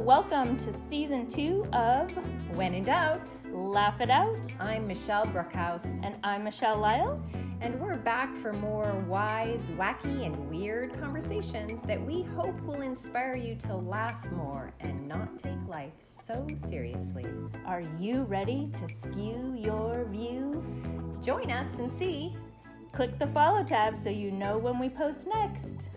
welcome to season two of When in doubt, Laugh It Out. I'm Michelle Brookhouse, And I'm Michelle Lyle. and we're back for more wise, wacky, and weird conversations that we hope will inspire you to laugh more and not take life so seriously. Are you ready to skew your view? Join us and see. Click the follow tab so you know when we post next.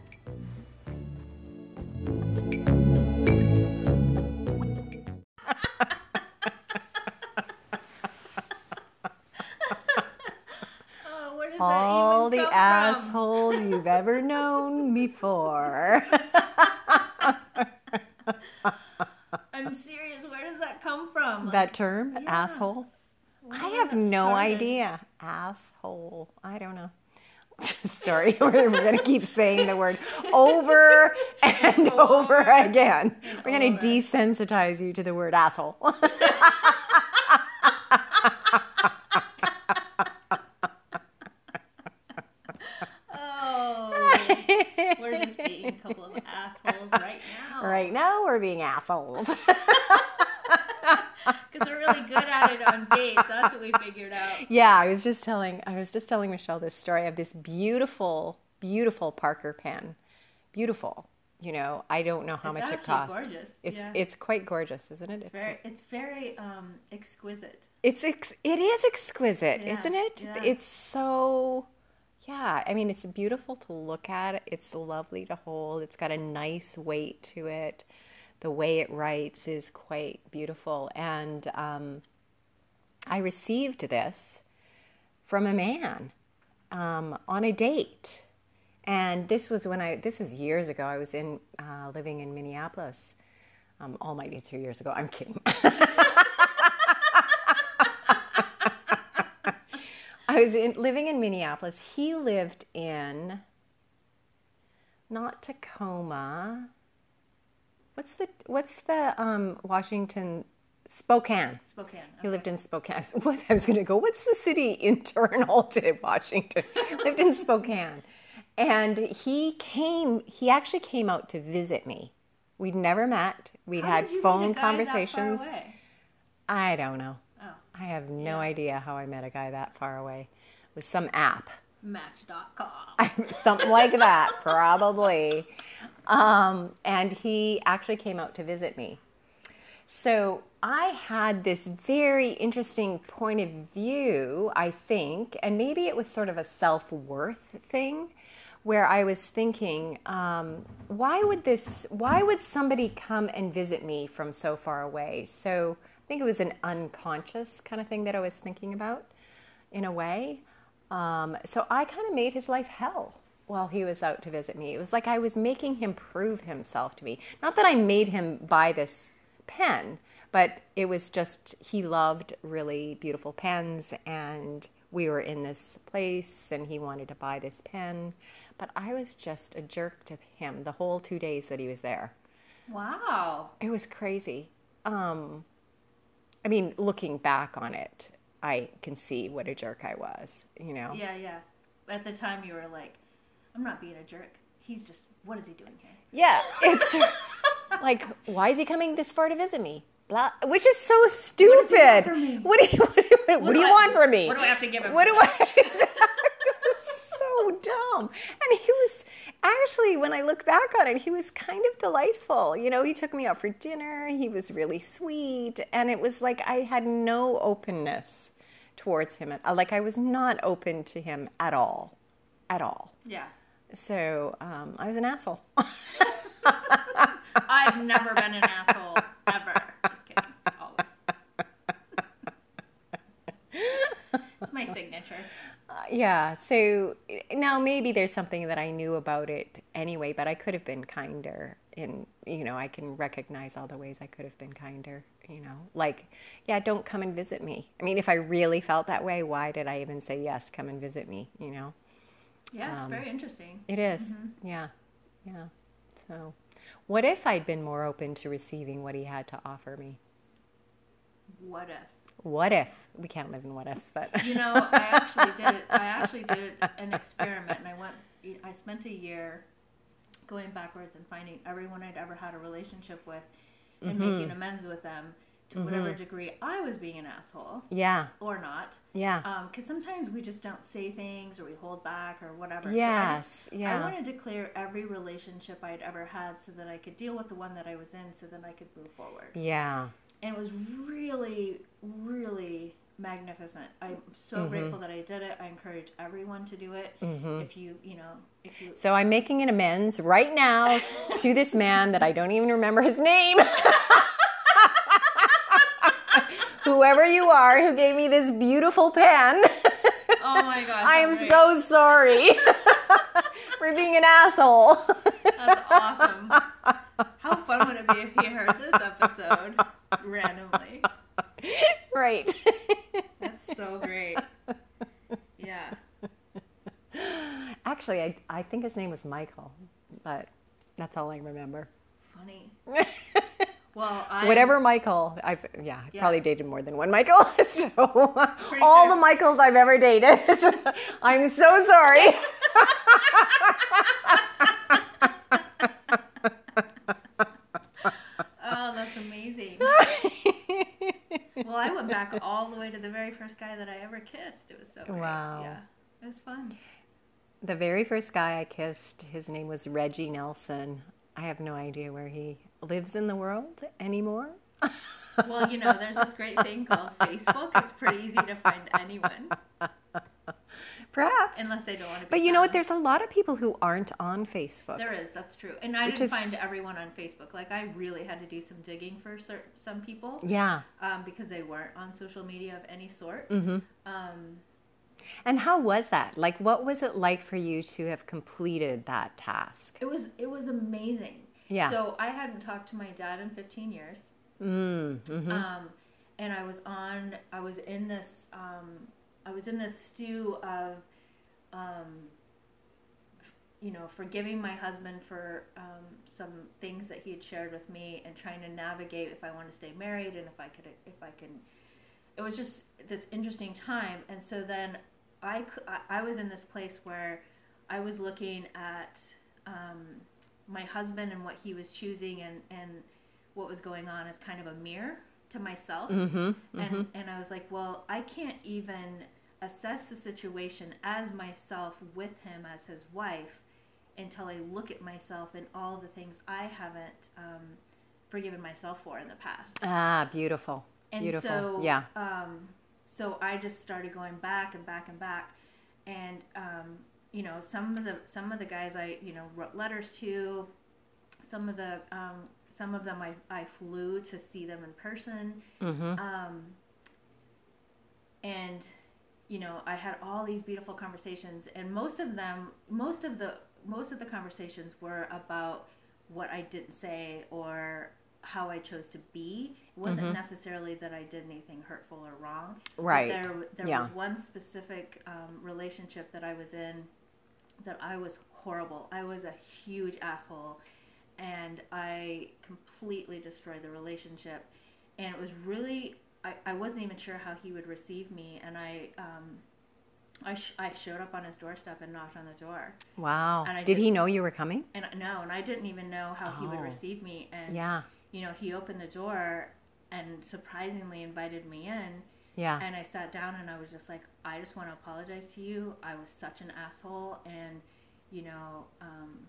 All the from? assholes you've ever known before. I'm serious. Where does that come from? that term, Yeah. asshole. Where I have no started? idea. Asshole. I don't know. Sorry, we're, we're going to keep saying the word over and over again. We're going to desensitize you to the word asshole. Oh, we're just being a couple of assholes right now. right now, we're being assholes. Because we're really good at it on dates. That's what we figured out. yeah, I was just telling I was just telling Michelle this story of this beautiful, beautiful Parker pen. Beautiful. You know, I don't know how It's much it costs. gorgeous, It's yeah. it's quite gorgeous, isn't it? It's Very, it's very um, exquisite. It's ex- it is exquisite, Yeah, isn't it? yeah. It's so yeah, I mean it's beautiful to look at. It's lovely to hold. It's got a nice weight to it. The way it writes is quite beautiful and um, I received this from a man um, on a date. And this was when I, this was years ago. I was in, uh, living in Minneapolis. Um, all dates are years ago. I'm kidding. I was in, living in Minneapolis. He lived in not Tacoma. What's the what's the um, Washington Spokane? Spokane. He lived in Spokane. What I was going to go. What's the city internal to Washington? lived in Spokane, and he came. He actually came out to visit me. We'd never met. We'd How had did you meet a phone guy that far conversations. I don't know. Oh, I have no idea how I met a guy that far away. It was some app, Match.com. something like that, probably. Um, and he actually came out to visit me. So I had this very interesting point of view, I think, and maybe it was sort of a self worth thing where I was thinking, um, why would this, why would somebody come and visit me from so far away? So I think it was an unconscious kind of thing that I was thinking about in a way. Um, so I kind of made his life hell while he was out to visit me. It was like I was making him prove himself to me. Not that I made him buy this pen, but it was just he loved really beautiful pens and we were in this place and he wanted to buy this pen. But I was just a jerk to him the whole two days that he was there. Wow. It was crazy. Um, I mean, looking back on it, I can see what a jerk I was, you know? Yeah, yeah. At the time, you were like, I'm not being a jerk. He's just, what is he doing here? Yeah, it's like, why is he coming this far to visit me? Blah, which is so stupid. What do you what do you, what do you I- want from me? What do I have to give him? What do I? it was so dumb. And he was actually, when I look back on it, he was kind of delightful. You know, he took me out for dinner. He was really sweet, and it was like I had no openness towards him. Like I was not open to him at all, at all. Yeah. So um, I was an asshole. I've never been an asshole, ever. Just kidding. Always. It's my signature. yeah. So now maybe there's something that I knew about it anyway, but I could have been kinder. In you know, I can recognize all the ways I could have been kinder. You know, like yeah, don't come and visit me. I mean, if I really felt that way, why did I even say yes? Come and visit me. You know, Yeah, Um, it's very interesting. it is. Yeah, yeah. So, what if I'd been more open to receiving what he had to offer me? What if? What if we can't live in what ifs? But You know, I actually did. I actually did an experiment, and I went. I spent a year going backwards and finding everyone I'd ever had a relationship with, and making amends with them to whatever degree I was being an asshole Yeah. or not. Yeah. Because sometimes we just don't say things or we hold back or whatever. So I Yes, just- yeah. I wanted to clear every relationship I'd ever had so that I could deal with the one that I was in so then I could move forward. Yeah. And it was really, really magnificent. I'm so Mm-hmm. grateful that I did it. I encourage everyone to do it. Mm-hmm. If you, you know, if you. So I'm making an amends right now to this man that I don't even remember his name. Whoever you are who gave me this beautiful pen, Oh my gosh. I am great. so sorry for being an asshole. That's awesome. How fun would it be if he heard this episode randomly? right. That's so great. Yeah. Actually, I, I think his name was Michael, but that's all I remember. Funny. Well, I Whatever Michael, I've yeah, I've Yeah. probably dated more than one Michael. So all the Michaels I've ever dated, I'm so sorry. Oh, that's amazing. well, I went back all the way to the very first guy that I ever kissed. It was so great. Wow. Yeah. It was fun. The very first guy I kissed, his name was Reggie Nelson. I have no idea where he lives in the world anymore. Well, you know, there's this great thing called Facebook. It's pretty easy to find anyone, Perhaps. unless they don't want to be. but you know what? There's a lot of people who aren't on Facebook. There is, that's true. And I didn't is- find everyone on Facebook. Like, I really had to do some digging for some people yeah. um, because they weren't on social media of any sort. Mm-hmm. Um, And how was that? Like, what was it like for you to have completed that task? it was it was amazing. Yeah. So I hadn't talked to my dad in 15 years. Mm, hmm Um, and I was on, I was in this, um, I was in this stew of, um, you know, forgiving my husband for um, some things that he had shared with me, and trying to navigate if I want to stay married and if I could, if I can. It was just this interesting time, and so then I, I- was in this place where I was looking at um, my husband and what he was choosing, and and what was going on as kind of a mirror to myself Mm-hmm. and and I was like, well, I can't even assess the situation as myself with him as his wife until I look at myself and all the things I haven't um, forgiven myself for in the past. Ah, beautiful. And beautiful. so, yeah. Um, so I just started going back and back and back, and um, you know, some of the some of the guys I you know wrote letters to, some of the um, some of them I, I flew to see them in person. Mm-hmm. Um, and you know, I had all these beautiful conversations, and most of them, most of the most of the conversations were about what I didn't say or how I chose to be. It wasn't necessarily that I did anything hurtful or wrong. Right. There, there Yeah. was one specific um, relationship that I was in that I was horrible. I was a huge asshole, and I completely destroyed the relationship. And it was really, I, I wasn't even sure how he would receive me, and I, um, I, sh- I showed up on his doorstep and knocked on the door, Wow. and I Did he know you were coming? and no, and I didn't even know how he would Oh. receive me. And Yeah. You know, he opened the door and surprisingly invited me in. Yeah. And I sat down and I was just like, I just want to apologize to you. I was such an asshole, and you know, um,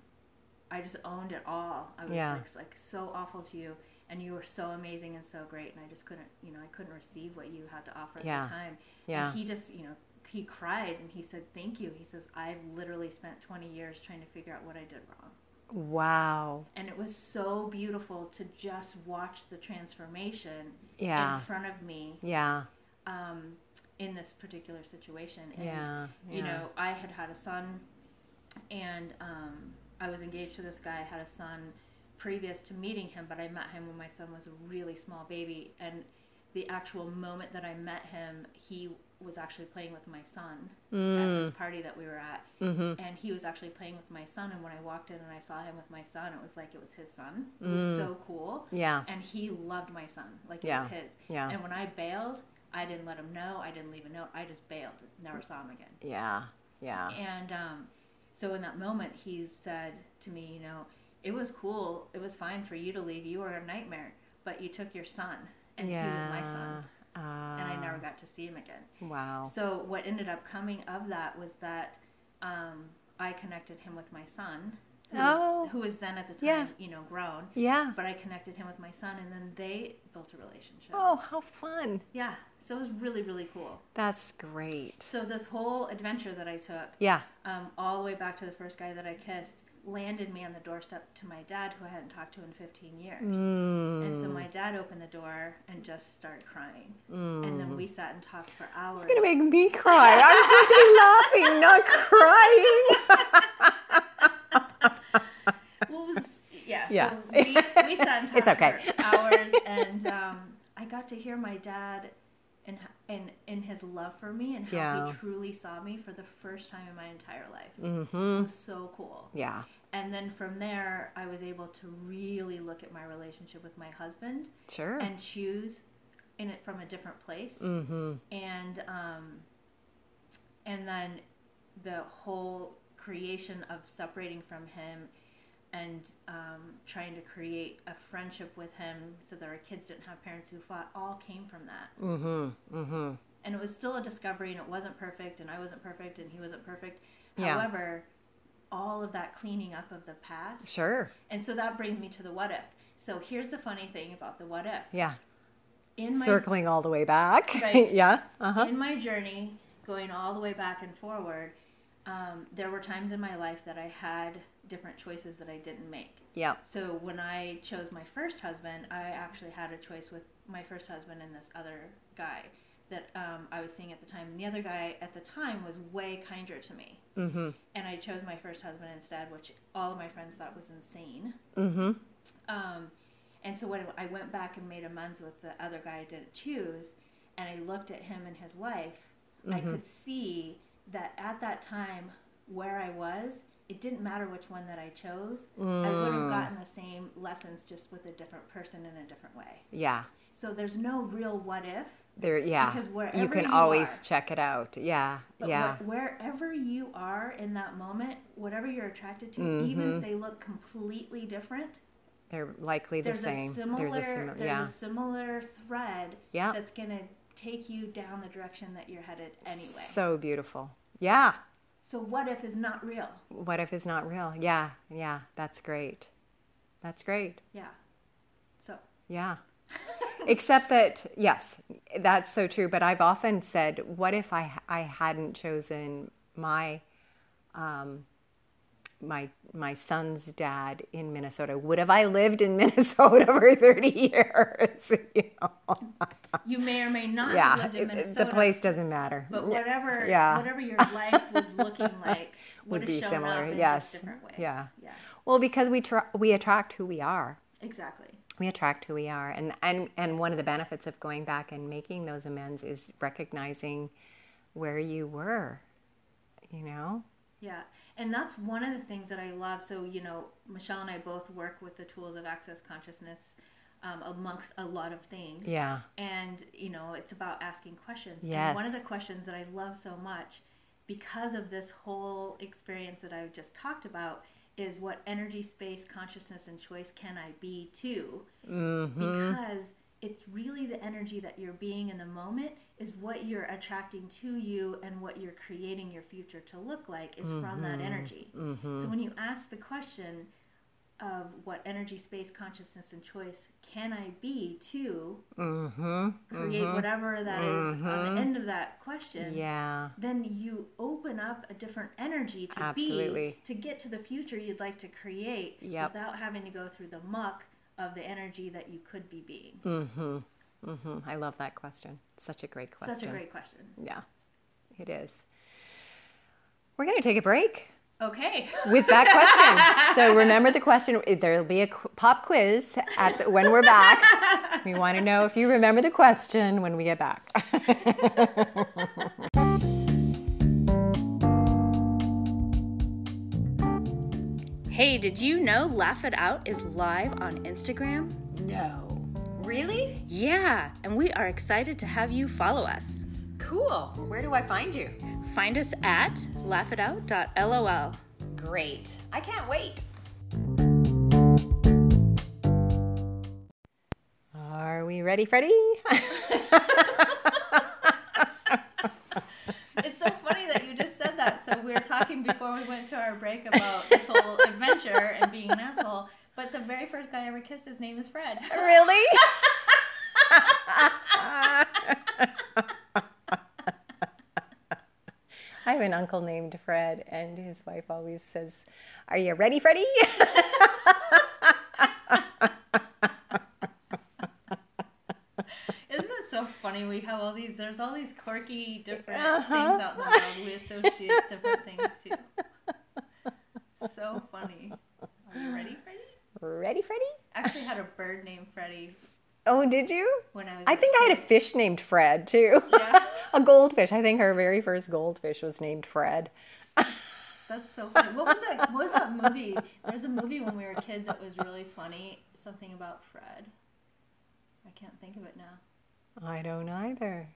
I just owned it all. I was Yeah. like, like so awful to you, and you were so amazing and so great, and I just couldn't, you know, I couldn't receive what you had to offer at Yeah. the time. Yeah. And he just, you know, he cried and he said, "Thank you." He says, "I've literally spent 20 years trying to figure out what I did wrong." Wow. and it was so beautiful to just watch the transformation Yeah. in front of me Yeah. um, in this particular situation. And, Yeah. you know, I had had a son, and um, I was engaged to this guy. I had a son previous to meeting him, but I met him when my son was a really small baby. And the actual moment that I met him, he was actually playing with my son at Mm. this party that we were at. Mm-hmm. And he was actually playing with my son. And when I walked in and I saw him with my son, it was like it was his son. It was so cool. Yeah. And he loved my son, like it Mm. Yeah. was his. Yeah. And when I bailed, I didn't let him know. I didn't leave a note. I just bailed. Never saw him again. Yeah. Yeah. And um, so in that moment, he said to me, you know, it was cool. It was fine for you to leave. You were a nightmare. but you took your son, and he was my son, Uh, and I never got to see him again. wow. So what ended up coming of that was that um, I connected him with my son, who, Oh. was, who was then at the time, Yeah. you know, grown. Yeah. But I connected him with my son, and then they built a relationship. Oh, how fun. Yeah, so it was really, really cool. That's great. So this whole adventure that I took, Yeah. um, all the way back to the first guy that I kissed, landed me on the doorstep to my dad, who I hadn't talked to in 15 years. And so my dad opened the door and just started crying, and then we sat and talked for hours. It's going to make me cry. I'm supposed to be laughing, not crying. Well, was, yeah. Yeah. So we, we sat and talked It's okay. for hours, and um, I got to hear my dad and in, in his love for me and how Yeah. he truly saw me for the first time in my entire life. mm-hmm. It was so cool. Yeah. And then from there, I was able to really look at my relationship with my husband Sure. and choose in it from a different place. mm-hmm. And um, and then the whole creation of separating from him and um, trying to create a friendship with him so that our kids didn't have parents who fought all came from that. Mm-hmm. Mm-hmm. And it was still a discovery, and it wasn't perfect, and I wasn't perfect, and he wasn't perfect. Yeah. However, all of that cleaning up of the past Sure. and so that brings me to the what if. So here's the funny thing about the what if. Yeah. In my Circling all the way back. Right. yeah. Uh-huh. in my journey, going all the way back and forward, um, there were times in my life that I had different choices that I didn't make. Yeah. So when I chose my first husband, I actually had a choice with my first husband and this other guy that um, I was seeing at the time. And the other guy at the time was way kinder to me. Mm-hmm. And I chose my first husband instead, which all of my friends thought was insane. Mm-hmm. Um, and so when I went back and made amends with the other guy I didn't choose, and I looked at him and his life, I Mm-hmm. could see that at that time where I was, it didn't matter which one that I chose. I would Mm. have gotten the same lessons just with a different person in a different way. Yeah. So there's no real what if. There. Yeah. Because wherever You can you always are- check it out. Yeah. But yeah. wh- wherever you are in that moment, whatever you're attracted to, Mm-hmm. even if they look completely different, They're likely the same. a similar there's a similar. there's Yeah. a similar thread Yeah. that's gonna take you down the direction that you're headed anyway. So beautiful. Yeah. So what if is not real? What if it's not real? Yeah. Yeah. That's great. That's great. Yeah. So Yeah. Except that, yes, that's so true. But I've often said, what if I I hadn't chosen my um, my my son's dad in Minnesota? Would have I lived in Minnesota for thirty years? you know? you may or may not have Yeah, lived in Minnesota. the place doesn't matter. but whatever Yeah. whatever your life was looking like Would have be similar, yes. different ways. Yeah. Yeah. Well, because we tra- we attract who we are. Exactly. we attract who we are and and and one of the benefits of going back and making those amends is recognizing where you were you know Yeah. And that's one of the things that I love. So, you know, Michelle and I both work with the tools of access consciousness um, amongst a lot of things. yeah and you know it's about asking questions Yes. and one of the questions that i love so much because of this whole experience that i've just talked about is what energy space consciousness and choice can i be too mm-hmm. because it's really the energy that you're being in the moment is what you're attracting to you and what you're creating your future to look like is from that mm-hmm. energy so mm-hmm. when you ask the question of what energy space consciousness and choice can i be to mm-hmm. create mm-hmm. whatever that is on the end of that question yeah then you open up a different energy to Absolutely. be to get to the future you'd like to create Yep. without having to go through the muck of the energy that you could be being mm-hmm. Mm-hmm. i love that question such a great question such a great question yeah it is we're going to take a break okay with that question. so remember the question. There'll be a pop quiz at the, when we're back. We want to know if you remember the question when we get back. hey did you know laugh it out is live on instagram no, really? yeah and we are excited to have you follow us Cool. Where do I find you? find us at laughitout.lol Great. I can't wait. Are we ready, Freddie? It's so funny that you just said that. So we were talking before we went to our break about this whole adventure and being an asshole. But the very first guy I ever kissed, his name is Fred. really? I have an uncle named Fred, and his wife always says, Are you ready, Freddie? Isn't that so funny? We have all these. There's all these quirky, different Uh-huh. things out in the world. We associate different things to. So funny. Are you ready, Freddie? ready, Freddie? I actually had a bird named Freddie Oh, did you? when I was. I think I had a fish named Fred, too. Yeah. a goldfish. I think our very first goldfish was named Fred. That's so funny. What was that? What was that movie? There's a movie when we were kids that was really funny. Something about Fred. I can't think of it now. I don't either.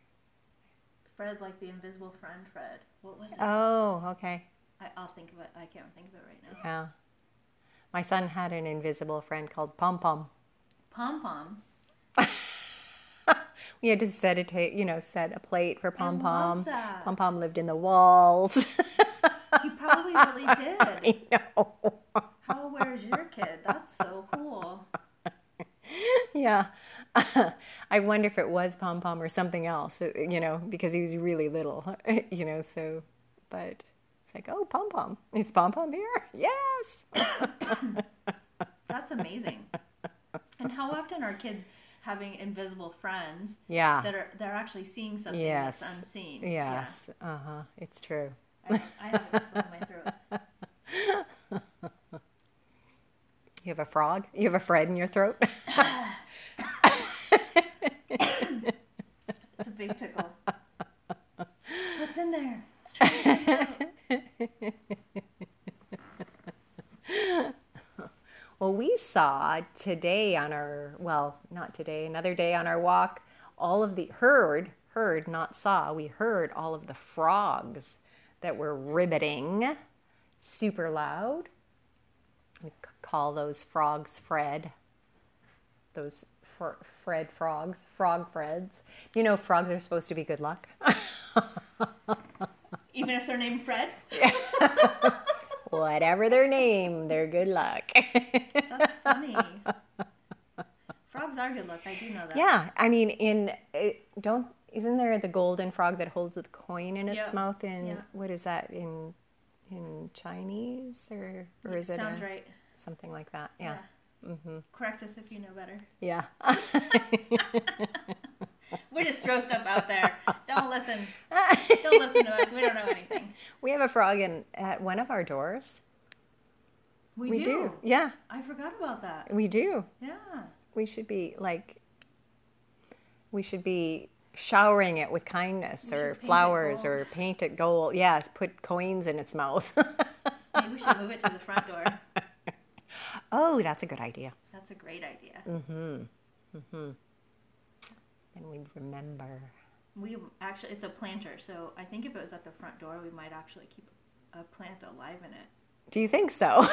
Fred, like the invisible friend, Fred. What was it? Oh, okay. I, I'll think of it. I can't think of it right now. Yeah. My son had an invisible friend called Pom Pom. Pom Pom. We had to set a ta- you know, set a plate for Pom Pom. Pom Pom lived in the walls. He probably really did. I know. How aware is your kid? That's so cool. yeah. I wonder if it was Pom Pom or something else, uh, you know, because he was really little, you know, so, but it's like, oh, Pom Pom. Is Pom Pom here? Yes. That's amazing. And how often are kids having invisible friends Yeah. that are they're actually seeing something Yes. that's unseen? Yes. Uh huh. It's true. I, I have a still in my throat. You have a frog? You have a Fred in your throat? It's a big tickle. What's in there? Well, we saw today on our, well, not today, another day on our walk, all of the, heard, heard, not saw, we heard all of the frogs that were ribbiting super loud. We call those frogs Fred. Those fr- Fred frogs, frog Freds. You know, frogs are supposed to be good luck. Even if they're named Fred? Whatever their name, they're good luck. That's funny. Frogs are good luck. I do know that. Yeah, I mean, in eh, don't isn't there the golden frog that holds a coin in its Yeah, mouth? In yeah. what is that in in Chinese or or is it Sounds a- right. something like that? Yeah, Mm-hmm. Correct us if you know better. yeah. We just throw stuff out there. Don't listen. Don't listen to us. We don't know anything. we have a frog in at one of our doors. We, We do. do. Yeah, I forgot about that. we do. Yeah. We should be like, we should be showering it with kindness We or flowers or paint it gold. Yes, put coins in its mouth. Maybe we should move it to the front door. Oh, that's a good idea. That's a great idea. Mm-hmm. Mm-hmm. Then we'd remember. We actually, it's a planter, so I think if it was at the front door, we might actually keep a plant alive in it. Do you think so?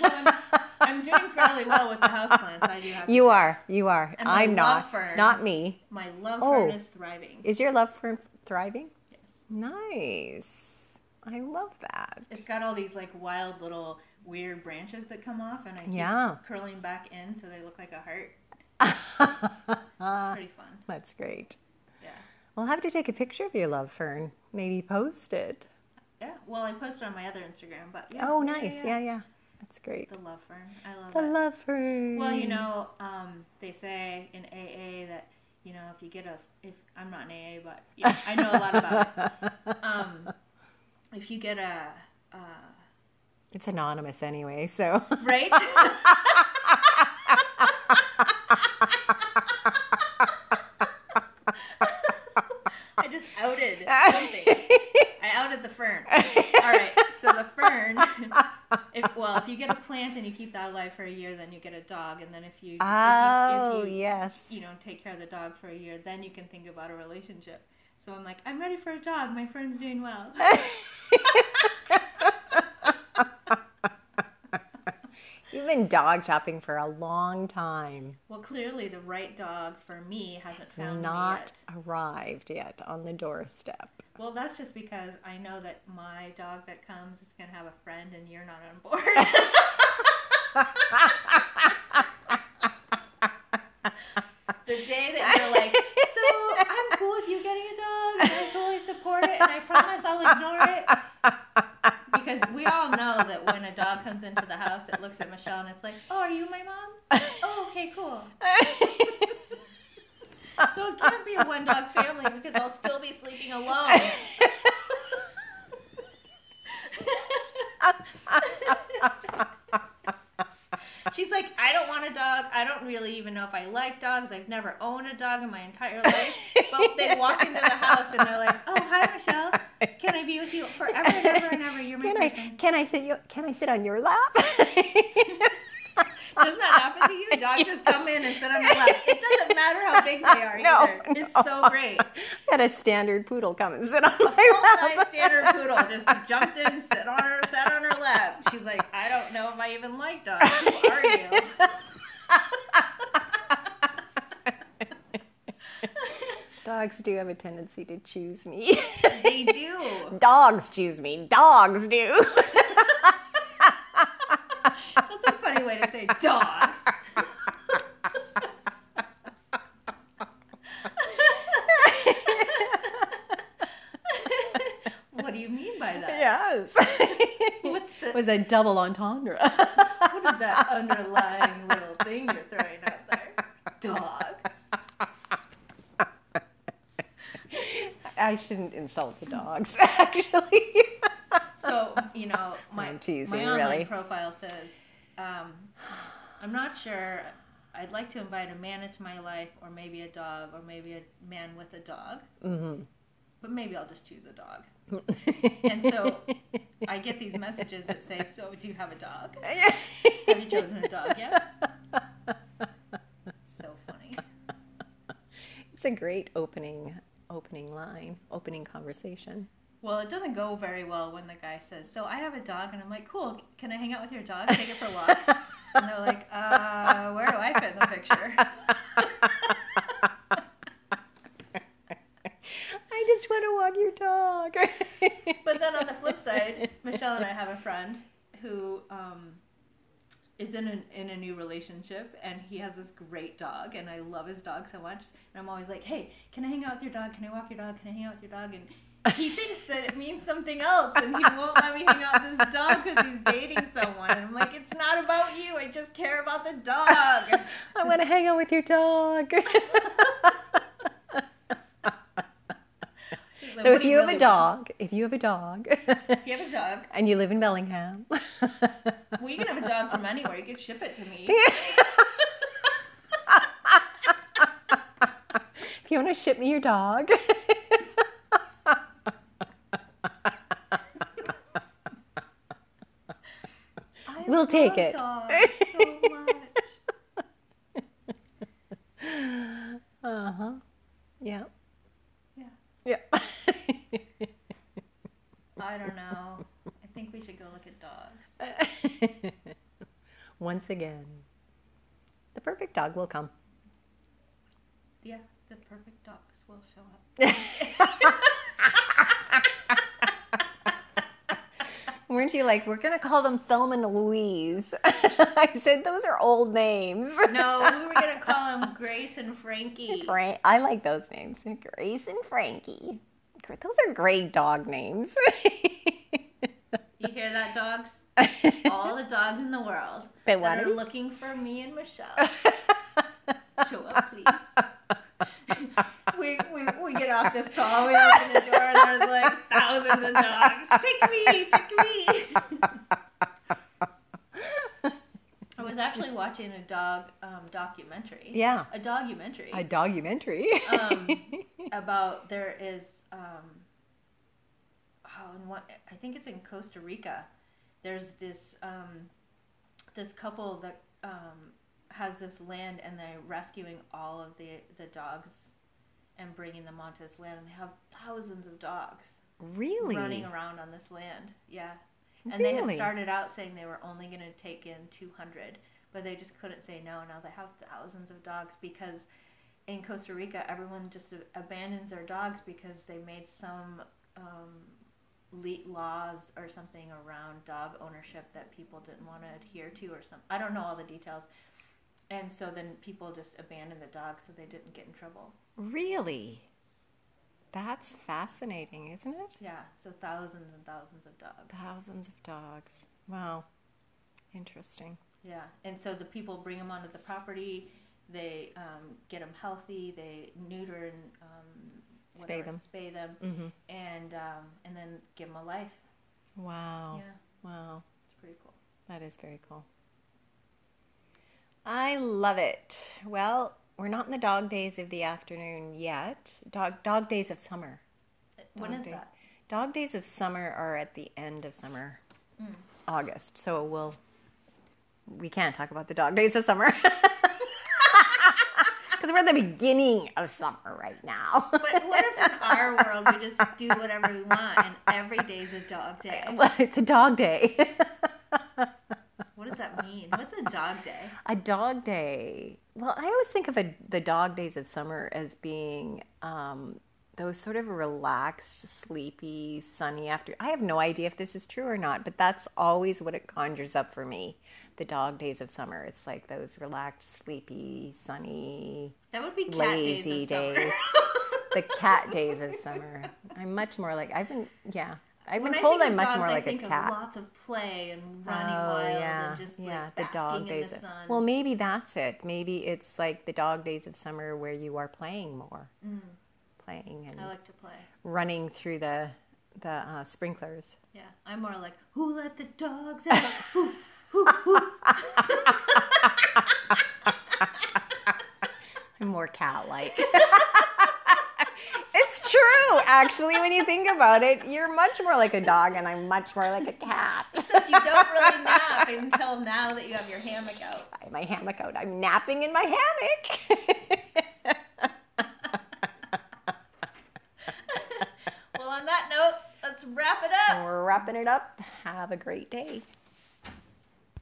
Well, I'm, I'm doing fairly well with the houseplants. I do have. you are. You are. And I'm not. fern. It's not me. My love Oh. fern is thriving. Is your love fern thriving? Yes. Nice. I love that. It's got all these like wild little weird branches that come off, and I keep Yeah. curling back in so they look like a heart. it's pretty fun. That's great. Yeah. We'll have to take a picture of your love fern. Maybe post it. Yeah. Well, I posted on my other Instagram, but yeah. Oh, yeah, nice. Yeah, yeah. That's great. The love fern. I love The it. love fern. Well, you know, um, they say in AA that you know if you get a if I'm not in AA, but yeah, I know a lot about it. Um, if you get a uh, It's anonymous anyway, so. right. I just outed something. I outed the fern. All right, so the fern. If, well, if you get a plant and you keep that alive for a year, then you get a dog, and then if you, oh, if you, if you yes. you know, take care of the dog for a year, then you can think about a relationship. So I'm like, I'm ready for a dog. My friend's doing well. You You've been dog shopping for a long time. Well, clearly the right dog for me hasn't found Not yet. arrived yet on the doorstep. Well, that's just because I know that my dog that comes is going to have a friend and you're not on board. the day that you're like, so I'm cool with you getting a dog and I support it and I promise I'll ignore it. Because we all know that when a dog comes into the house, it looks at Michelle and it's like, oh, are you my mom? Oh, okay, cool. So it can't be a one dog family because I'll still be sleeping alone. She's like, I don't want a dog. I don't really even know if I like dogs. I've never owned a dog in my entire life. But they walk into the house and they're like, Oh, hi, Michelle. Can I be with you forever and ever and ever? You're my Can I person. can I sit you can I sit on your lap? Doesn't that happen to you? Dogs just come in and sit on your lap. It doesn't matter how big they are No, either. It's so great. I Had a standard poodle come and sit on my lap. size standard poodle just jumped in, sit on her, sat on her lap. She's like, I don't know if I even like dogs. Who are you? Dogs do have a tendency to choose me. They do. Dogs choose me. Dogs do. Funny way to say dogs. what do you mean by that? yes. What's the was a double entendre. what is that underlying little thing you're throwing out there? Dogs. I shouldn't insult the dogs, actually. So you know, my I'm teasing, my online really. profile says, um, "I'm not sure. I'd like to invite a man into my life, or maybe a dog, or maybe a man with a dog. Mm-hmm. But maybe I'll just choose a dog." and so I get these messages that say, "So, do you have a dog? Have you chosen a dog yet?" so funny. it's a great opening opening line, opening conversation. Well, it doesn't go very well when the guy says, "So I have a dog," and I'm like, "Cool, can I hang out with your dog? Take it for walks?" and they're like, "Uh, where do I fit in the picture?" I just want to walk your dog. But then on the flip side, Michelle and I have a friend who um, is in a, in a new relationship, and he has this great dog, and I love his dog so much. And I'm always like, "Hey, can I hang out with your dog? Can I walk your dog? Can I hang out with your dog?" And he thinks that it means something else, and he won't let me hang out with this dog because he's dating someone. And I'm like, "It's not about you. I just care about the dog." I want to hang out with your dog. Like, so if you have really a dog, if you have a dog, if you have a dog, and you live in Bellingham, well, you can have a dog from anywhere. You can ship it to me. if you want to ship me your dog, I We'll take it. so uh huh, yeah, Yeah. yeah. I don't know. I think we should go look at dogs. Once again, the perfect dog will come. Yeah, the perfect dogs will show up. Weren't you like, we're gonna call them Thelma and Louise? I said those are old names. No, we were gonna call them Grace and Frankie. Frank, I like those names. Grace and Frankie. Those are great dog names. You hear that, dogs? All the dogs in the world they that are looking for me and Michelle. Show up, please. We, get off this call, we open the door, and there's like thousands of dogs. Pick me, pick me. I was actually watching a dog um, documentary. Yeah. A documentary. A documentary. um, about there is um, oh, I think it's in Costa Rica. There's this um, this couple that um, has this land, and they're rescuing all of the the dogs and bringing them onto this land, and they have thousands of dogs really? running around on this land. Yeah, And they had started out saying they were only going to take in 200, but they just couldn't say no. Now they have thousands of dogs because in Costa Rica, everyone just abandons their dogs because they made some um, laws or something around dog ownership that people didn't want to adhere to, or some. I don't know all the details. And so then people just abandoned the dogs so they didn't get in trouble. Really? That's fascinating, isn't it? Yeah, so thousands and thousands of dogs. Thousands of dogs. Wow. Interesting. Yeah, and so the people bring them onto the property. They um, get them healthy. They neuter and um, Spay them. spay them, Mm-hmm. and um, and then give them a life. Wow. Yeah, Wow. it's pretty cool. That is very cool. I love it. Well, we're not in the dog days of the afternoon yet. Dog dog days of summer. when Dog is day. that? Dog days of summer are at the end of summer, mm. August. So we'll we can't talk about the dog days of summer because we're at the beginning of summer right now. But what if in our world we just do whatever we want and every day's a dog day? well, it's a dog day. What does that mean? What's a dog day? A dog day. Well, I always think of a, the dog days of summer as being um, those sort of relaxed, sleepy, sunny after. I have no idea if this is true or not, but that's always what it conjures up for me. The dog days of summer. It's like those relaxed, sleepy, sunny, That would be cat lazy days. Days. the cat days of summer. I'm much more like I've been. Yeah, I've been When told I'm much dogs, more I like a think of cat. lots of play and running Oh, wild yeah, and just yeah, like the dog in days. the of- sun. well, maybe that's it. Maybe it's like the dog days of summer where you are playing more, playing and Mm. I like to play. running through the the uh, sprinklers. Yeah, I'm more like, who let the dogs out? Who, who, who? I'm more cat-like. it's true, actually. When you think about it, you're much more like a dog, and I'm much more like a cat. Except you don't really nap until now that you have your hammock out. I have my hammock out. I'm napping in my hammock. Well, on that note, let's wrap it up. We're wrapping it up. Have a great day.